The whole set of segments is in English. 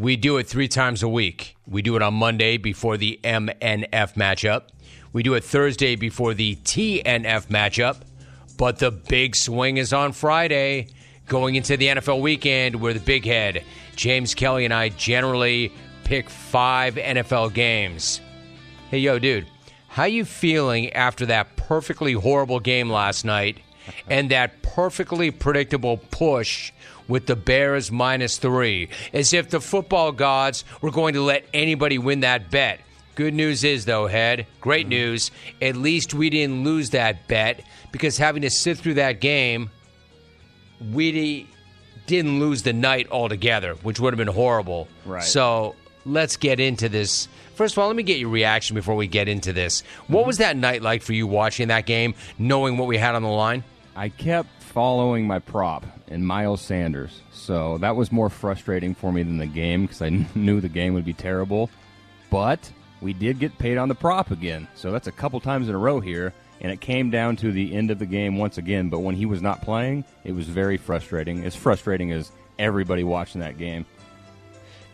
We do it three times a week. We do it on Monday before the MNF matchup. We do it Thursday before the TNF matchup. But the big swing is on Friday, going into the NFL weekend, where the big head, James Kelley, and I generally pick five NFL games. Hey, yo, dude, how you feeling after that perfectly horrible game last night and that perfectly predictable push with the Bears minus three, as if the football gods were going to let anybody win that bet. Good news is, though, Head, great mm-hmm. news. At least we didn't lose that bet because having to sit through that game, we didn't lose the night altogether, which would have been horrible. Right. So let's get into this. First of all, let me get your reaction before we get into this. What mm-hmm. was that night like for you watching that game, knowing what we had on the line? I kept following my prop in Miles Sanders, so that was more frustrating for me than the game because I knew the game would be terrible. But we did get paid on the prop again, so that's a couple times in a row here. And it came down to the end of the game once again. But when he was not playing, it was very frustrating. As frustrating as everybody watching that game.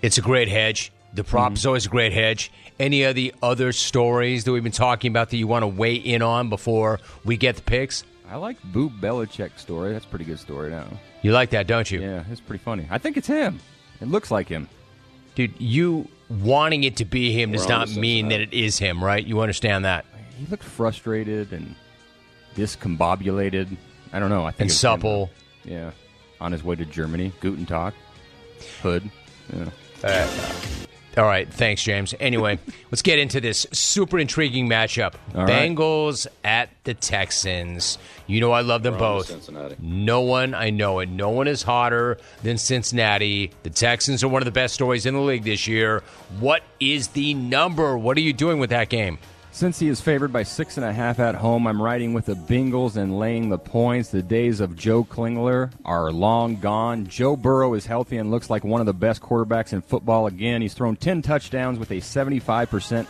It's a great hedge. The prop is mm-hmm. always a great hedge. Any of the other stories that we've been talking about that you want to weigh in on before we get the picks? I like Boo Belichick's story. That's a pretty good story now. You like that, don't you? Yeah, it's pretty funny. I think it's him. It looks like him. Dude, you wanting it to be him does We're on not mean that it is him, right? You understand that? He looked frustrated and discombobulated. I don't know. I think And it's him. supple. Yeah, on his way to Germany. Guten Tag. Hood. Yeah. All right, thanks, James. Anyway, let's get into this super intriguing matchup. All right. Bengals at the Texans. You know I love them We're both. No one, I know it, no one is hotter than Cincinnati. The Texans are one of the best stories in the league this year. What is the number? What are you doing with that game? Since he is favored by six and a half at home, I'm riding with the Bengals and laying the points. The days of Joe Klingler are long gone. Joe Burrow is healthy and looks like one of the best quarterbacks in football again. He's thrown 10 touchdowns with a 75%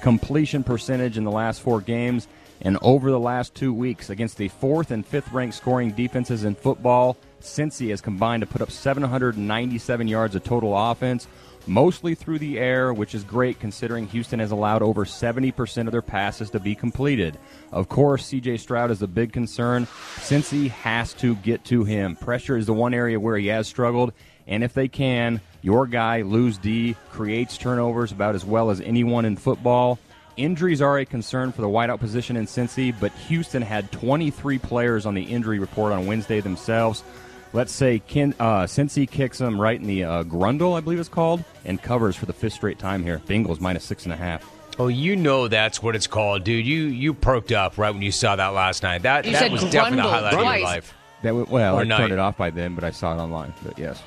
completion percentage in the last four games and over the last two weeks against the fourth and fifth ranked scoring defenses in football. Cincy has combined to put up 797 yards of total offense, mostly through the air, which is great considering Houston has allowed over 70% of their passes to be completed. Of course, CJ Stroud is a big concern. since he has to get to him. Pressure is the one area where he has struggled, and if they can, your guy, Lou's D, creates turnovers about as well as anyone in football. Injuries are a concern for the wideout position in Cincy, but Houston had 23 players on the injury report on Wednesday themselves. Let's say Ken, uh, Cincy kicks them right in the uh, Grundle, I believe it's called, and covers for the fifth straight time here. Bengals minus six and a half. Oh, you know that's what it's called, dude. You you perked up right when you saw that last night. That You that said was definitely the Grundle highlight of your life. That w- well, Or I night. turned it off by then, but I saw it online. But yes,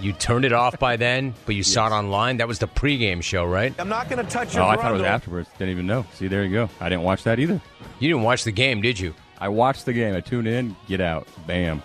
You turned it off by then, but you saw it online. That was the pregame show, right? I'm not going to touch your oh, I thought it was afterwards. Didn't even know. See, there you go. I didn't watch that either. You didn't watch the game, did you? I watched the game. I tuned in. Get out. Bam.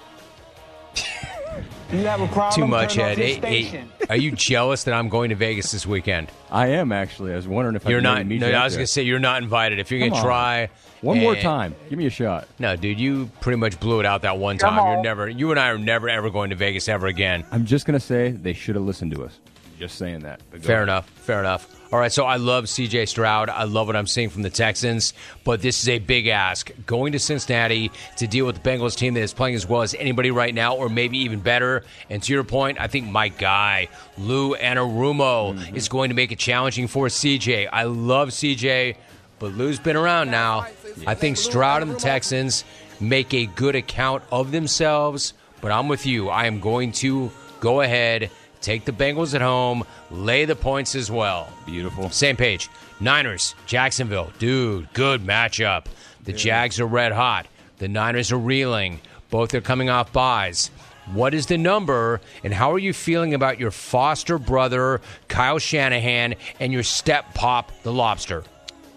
You have a problem? Too much, Ed. Hey, hey, are you jealous that I'm going to Vegas this weekend? I am actually. I was wondering if You're could not. meet No, you I was there. gonna say you're not invited. If you're gonna on. try One more and- time. Give me a shot. No, dude, you pretty much blew it out that one Come time. You're never. You and I are never ever going to Vegas ever again. I'm just gonna say they should have listened to us. Just saying that. Fair ahead. enough. Fair enough. All right, so I love CJ Stroud. I love what I'm seeing from the Texans, but this is a big ask. Going to Cincinnati to deal with the Bengals team that is playing as well as anybody right now, or maybe even better. And to your point, I think my guy, Lou Anarumo, mm-hmm. is going to make it challenging for CJ. I love CJ, but Lou's been around now. I think Stroud and the Texans make a good account of themselves, but I'm with you. I am going to go ahead, take the Bengals at home, lay the points as well. Beautiful. Same page. Niners, Jacksonville. Dude, good matchup. The Jags are red hot. The Niners are reeling. Both are coming off buys. What is the number, and how are you feeling about your foster brother, Kyle Shanahan, and your step pop, the lobster?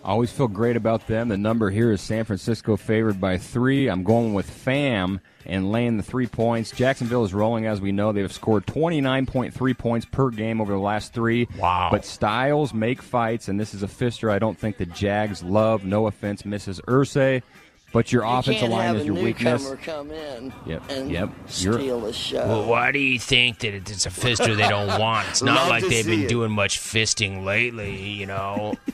I always feel great about them. The number here is San Francisco favored by three. I'm going with FAM and laying the three points. Jacksonville is rolling, as we know. They've scored 29.3 points per game over the last three. Wow. But styles make fights, and this is a fister I don't think the Jags love. No offense, Mrs. Ursay. But your You offensive can't line have is a your weakness. newcomer come in Yep, and yep. You're- steal the show. Well, why do you think that it's a fister they don't want? It's not like they've been it. doing much fisting lately, you know.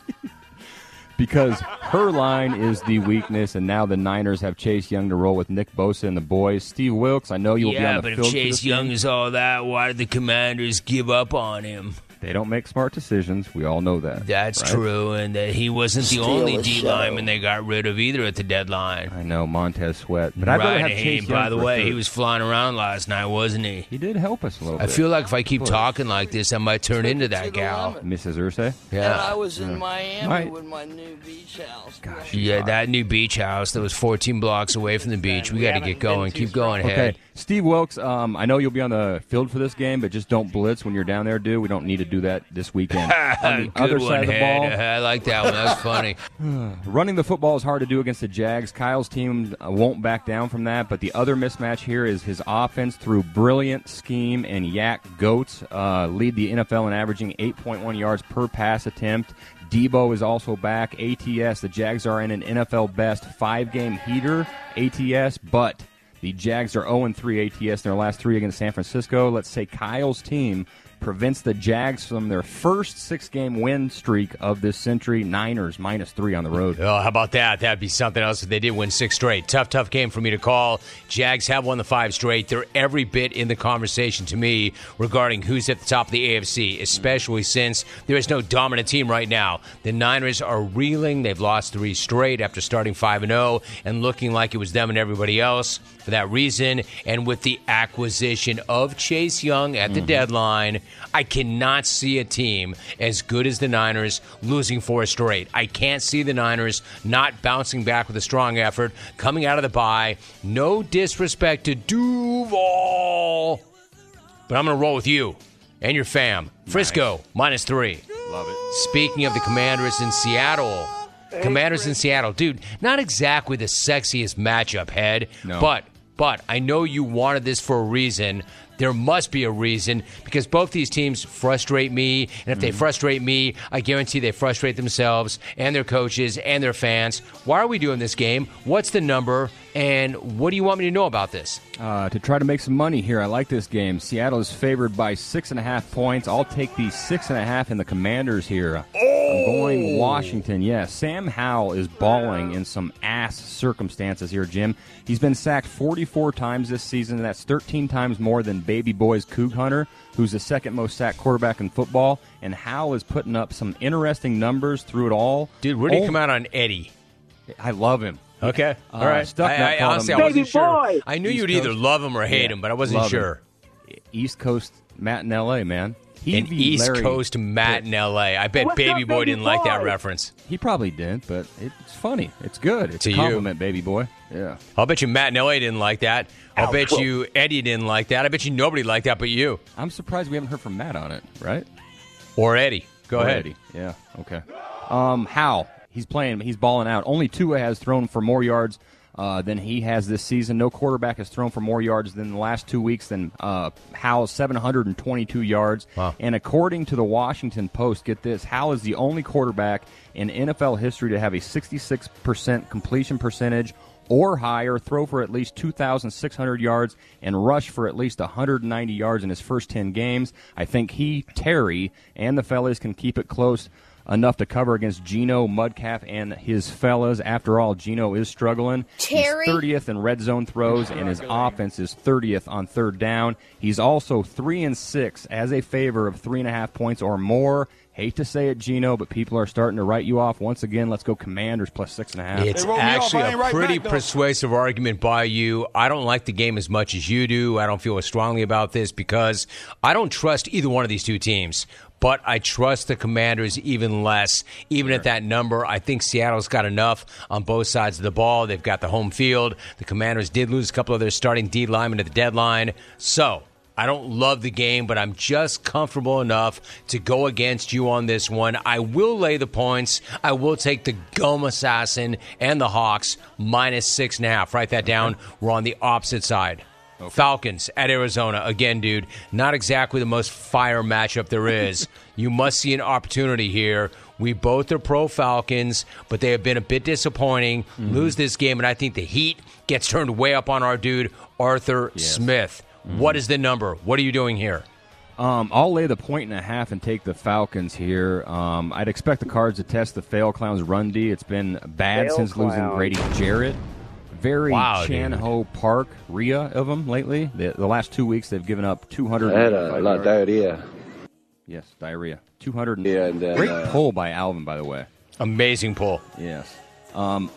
because her line is the weakness, and now the Niners have Chase Young to roll with Nick Bosa and the boys. Steve Wilks, I know you'll be on the field. Yeah, but if Chase Young game. is all that, why did the Commanders give up on him? They don't make smart decisions. We all know that. That's right? true, and that he wasn't the only D show. lineman they got rid of either at the deadline. I know Montez Sweat, but I'd rather right, have Chase Young by the way, sure. he was flying around last night, wasn't he? He did help us a little I bit. feel like if I keep talking like this, I might turn into that gal. limit. Mrs. Ursay. Yeah, and I was in mm. Miami Right. with my new beach house. Gosh. Yeah, that new beach house that was 14 blocks away from the beach. We got to get going. Keep going Okay, ahead. Steve Wilks. Um, I know you'll be on the field for this game, but just don't blitz when you're down there, dude. We don't need to do that this weekend. on the other one, side of the Head. ball, I like that one. That's funny. running the football is hard to do against the Jags. Kyle's team won't back down from that. But the other mismatch here is his offense through brilliant scheme and YAC goats uh, lead the NFL in averaging 8.1 yards per pass attempt. Deebo is also back. ATS. The Jags are in an NFL best five game heater. ATS, but the Jags are 0 3 ATS in their last three against San Francisco. Let's say Kyle's team prevents the Jags from their first six game win streak of this century. Niners minus three on the road. Oh, how about that? That'd be something else if they did win six straight. Tough, tough game for me to call. Jags have won the five straight. They're every bit in the conversation to me regarding who's at the top of the AFC, especially since there is no dominant team right now. The Niners are reeling. They've lost three straight after starting 5 and 0 and looking like it was them and everybody else. For that reason, and with the acquisition of Chase Young at the mm-hmm. deadline, I cannot see a team as good as the Niners losing four straight. I can't see the Niners not bouncing back with a strong effort, coming out of the bye. No disrespect to Duval, but I'm going to roll with you and your fam. Frisco, minus three. Love it. Speaking of the Commanders in Seattle, Commanders in Seattle, dude, not exactly the sexiest matchup, head, No. but but I know you wanted this for a reason. There must be a reason because both these teams frustrate me, and if they frustrate me, I guarantee they frustrate themselves and their coaches and their fans. Why are we doing this game? What's the number? And what do you want me to know about this? Uh, to try to make some money here, I like this game. Seattle is favored by six and a half points. I'll take the six and a half in the Commanders here. I'm going Washington. Yes, Sam Howell is balling in some ass circumstances here, Jim. He's been sacked 44 times this season. That's 13 times more than Baby Boy's Coug Hunter, who's the second most sacked quarterback in football. And Howell is putting up some interesting numbers through it all. Dude, where do you Oh, come out on Eddie? I love him. Okay, Uh, all right. Stucknut I, I, called honestly, him I wasn't Baby sure. boy. I knew East you'd either love him or hate Yeah, him, but I wasn't love him. sure. East Coast Matt in L.A., man. An East Larry- Coast Matt in L.A. I bet What's Baby up, Boy baby didn't like that reference. He probably didn't, but it's funny. It's good. It's To a you. compliment, baby boy. Yeah. I'll bet you Matt in L.A. didn't like that. I'll bet you Eddie didn't like that. I bet you nobody liked that but you I'm surprised we haven't heard from Matt on it, right? or Eddie. Go Or ahead. Eddie. Yeah. Okay. Um, Hal. He's playing. He's balling out. Only Tua has thrown for more yards uh, than he has this season. No quarterback has thrown for more yards than the last two weeks than uh, Howell's 722 yards. Wow. And according to the Washington Post, get this: Howell is the only quarterback in NFL history to have a 66% completion percentage or higher, throw for at least 2,600 yards, and rush for at least 190 yards in his first 10 games. I think he, Terry, and the fellas can keep it close enough to cover against Gino, Metcalf, and his fellas. After all, Gino is struggling. Terry? He's 30th in red zone throws, and his offense is 30th on third down. He's also 3 and 6 as a favor of 3.5 points or more. Hate to say it, Gino, but people are starting to write you off once again. Let's go Commanders plus six and a half. It's They wrote off. actually a right pretty back, persuasive argument by you. I don't like the game as much as you do. I don't feel as strongly about this because I don't trust either one of these two teams. But I trust the Commanders even less. Even at that number, I think Seattle's got enough on both sides of the ball. They've got the home field. The Commanders did lose a couple of their starting D linemen at the deadline. So I don't love the game, but I'm just comfortable enough to go against you on this one. I will lay the points. I will take the Gum Assassin and the Hawks minus six and a half. Write that down. We're on the opposite side. Falcons at Arizona. Again, dude, not exactly the most fire matchup there is. you must see an opportunity here. We both are pro Falcons, but they have been a bit disappointing. Mm-hmm. Lose this game, and I think the heat gets turned way up on our dude, Arthur Smith. Mm-hmm. What is the number? What are you doing here? Um, I'll lay the point and a half and take the Falcons here. Um, I'd expect the Cards to test the Fail Clowns run D. It's been bad Fail since losing Grady Jarrett. Very Wow, dude. Chan Ho Park RIA of them lately. The, the last two weeks they've given up 200. I had a lot of diarrhea. Yes, diarrhea. 200. Yeah, and then, Great uh, pull by Alvin, by the way. Amazing pull. Yes. Um,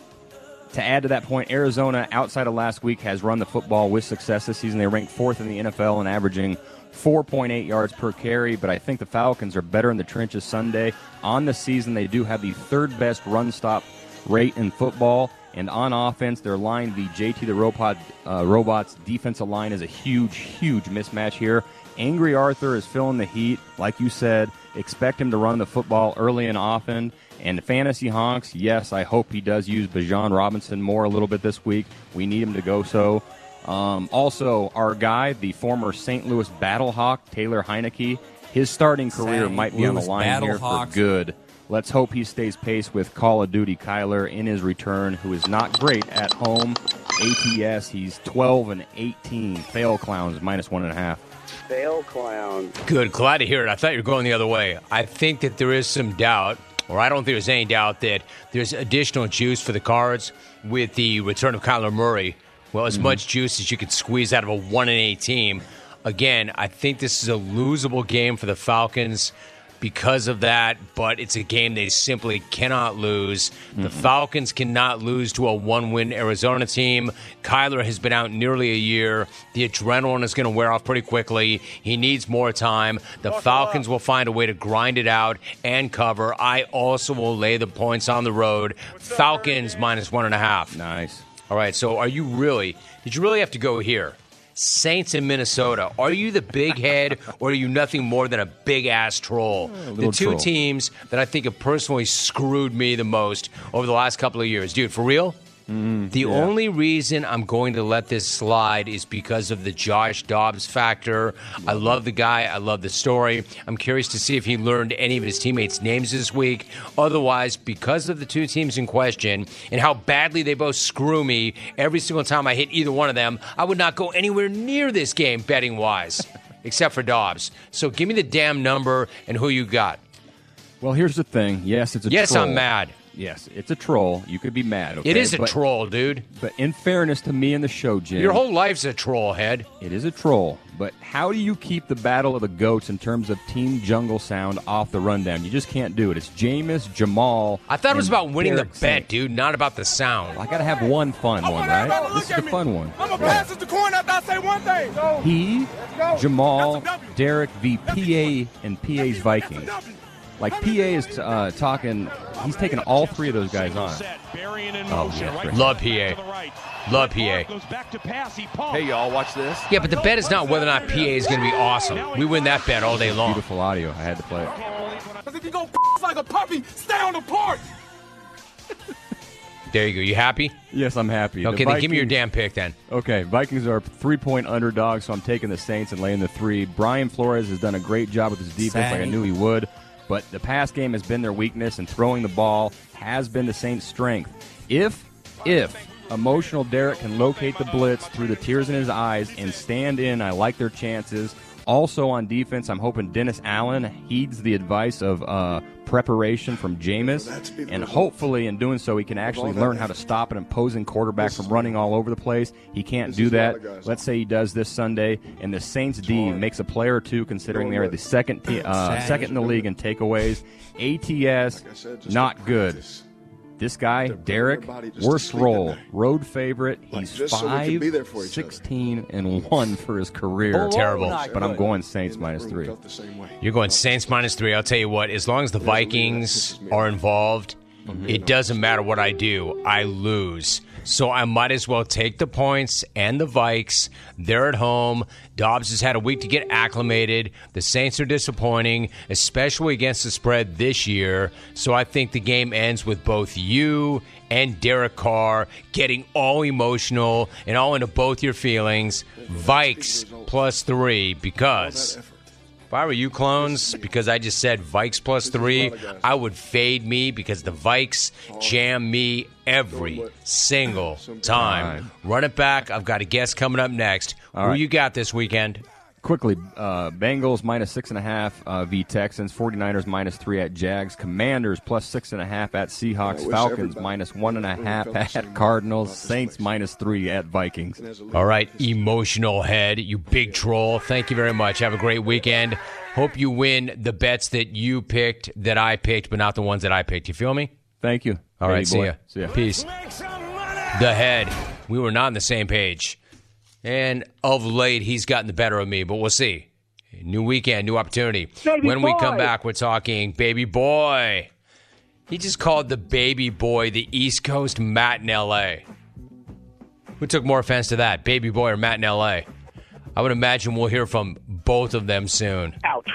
to add to that point, Arizona, outside of last week, has run the football with success this season. They ranked fourth in the NFL and averaging 4.8 yards per carry. But I think the Falcons are better in the trenches Sunday. On the season, they do have the third best run stop rate in football. And on offense, their line, the JT the Robot, uh, Robots defensive line, is a huge, huge mismatch here. Angry Arthur is feeling the heat, like you said. Expect him to run the football early and often. And the fantasy honks, yes, I hope he does use Bijan Robinson more a little bit this week. We need him to go so. Um, also, our guy, the former St. Louis Battlehawk, Taylor Heinicke, his starting career St. might be on the Louis line here for good. Let's hope he stays pace with Call of Duty Kyler in his return, who is not great at home. ATS, he's 12 and 18. Fail clowns, minus one and a half. Fail Clowns. Good. Glad to hear it. I thought you were going the other way. I think that there is some doubt, or I don't think there's any doubt that there's additional juice for the cards with the return of Kyler Murray. Well, as mm-hmm. much juice as you could squeeze out of a one and eight team. Again, I think this is a losable game for the Falcons because of that, but it's a game they simply cannot lose. The mm-hmm. Falcons cannot lose to a one win Arizona team. Kyler has been out nearly a year. The adrenaline is going to wear off pretty quickly. He needs more time. The Falcons will find a way to grind it out and cover. I also will lay the points on the road. Falcons minus one and a half. Nice. All right, so are you really, did you really have to go here? Saints in Minnesota. Are you the big head or are you nothing more than a big ass troll? the two troll. teams that I think have personally screwed me the most over the last couple of years. Dude, for real? Mm-hmm. the only reason I'm going to let this slide is because of the Josh Dobbs factor. I love the guy. I love the story. I'm curious to see if he learned any of his teammates' names this week. Otherwise, because of the two teams in question and how badly they both screw me every single time I hit either one of them, I would not go anywhere near this game betting wise, except for Dobbs. So give me the damn number and who you got. Well, here's the thing. Yes, it's a Yes, troll. I'm mad. Yes, it's a troll. You could be mad. Okay? It is a But- troll, dude. But in fairness to me and the show, Jim, Your whole life's a troll head. it is a troll. But how do you keep the battle of the goats in terms of team jungle sound off the rundown? You just can't do it. It's Jameis, Jamal. I thought it was about winning Derek the Saint. bet, dude, not about the sound. I got to have one fun one, right? This is the fun one. I'm gonna pass it to corner after I say one thing. So, He. Jamal, That's a W. Derek v. PA and PA's Vikings. Like PA is uh, talking, he's taking all three of those guys on. Oh, yeah. Love PA. Love PA. Hey, y'all, watch this. Yeah, but the bet is not whether or not PA is going to be awesome. We win that bet all day long. Beautiful audio. I had to play it. Cause if you go like a puppy, stay on the porch. There you go. You happy? Yes, I'm happy. The Okay, then give me your damn pick then. Okay, Vikings are three point underdogs, so I'm taking the Saints and laying the three. Brian Flores has done a great job with his defense, like I knew he would. But the pass game has been their weakness, and throwing the ball has been the Saints' strength. If, if emotional Derek can locate the blitz through the tears in his eyes and stand in, I like their chances. Also on defense, I'm hoping Dennis Allen heeds the advice of uh, preparation from Jameis, and hopefully, in doing so, he can actually learn how to stop an imposing quarterback from running all over the place. He can't do that. Let's say he does this Sunday, and the Saints D makes a play or two, considering they are the second uh, second in the league in takeaways. ATS, not good. This guy, Derek, worst role, road favorite. He's just so we five, be there for each other. 16, and one for his career. Terrible. But I'm going Saints minus three. You're going Saints minus three. I'll tell you what, as long as the Vikings are involved, it doesn't matter what I do. I lose. So I might as well take the points and the Vikes. They're at home. Dobbs has had a week to get acclimated. The Saints are disappointing, especially against the spread this year. So I think the game ends with both you and Derek Carr getting all emotional and all into both your feelings. Vikes plus three because. If I were you clones, because I just said Vikes plus three, I would fade me because the Vikes jam me every single time. Run it back. I've got a guest coming up next. Who right. you got this weekend? Quickly, uh, Bengals minus six and a half uh, v Texans, 49ers minus three at Jags, Commanders plus six and a half at Seahawks, Falcons minus one and a half at Cardinals, Saints minus three at Vikings. All right, emotional head, you big troll. Thank you very much. Have a great weekend. Hope you win the bets that you picked, that I picked, but not the ones that I picked. You feel me? Thank you. All Baby right, see ya. See ya. Peace. The head. We were not on the same page. And of late, he's gotten the better of me, but we'll see. New weekend, new opportunity. when we come back, we're talking baby boy. He just called the baby boy the East Coast Matt in LA. Who took more offense to that, baby boy or Matt in LA? I would imagine we'll hear from both of them soon. Ouch.